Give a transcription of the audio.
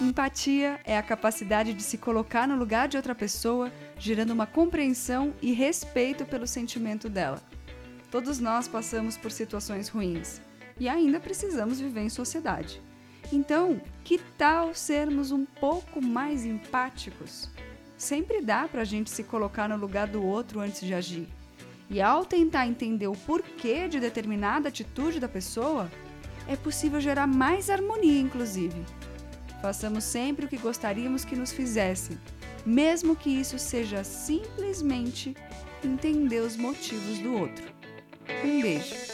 Empatia é a capacidade de se colocar no lugar de outra pessoa, gerando uma compreensão e respeito pelo sentimento dela. Todos nós passamos por situações ruins e ainda precisamos viver em sociedade. Então, que tal sermos um pouco mais empáticos? Sempre dá para a gente se colocar no lugar do outro antes de agir. E ao tentar entender o porquê de determinada atitude da pessoa, é possível gerar mais harmonia, inclusive. Façamos sempre o que gostaríamos que nos fizessem, mesmo que isso seja simplesmente entender os motivos do outro. Um beijo.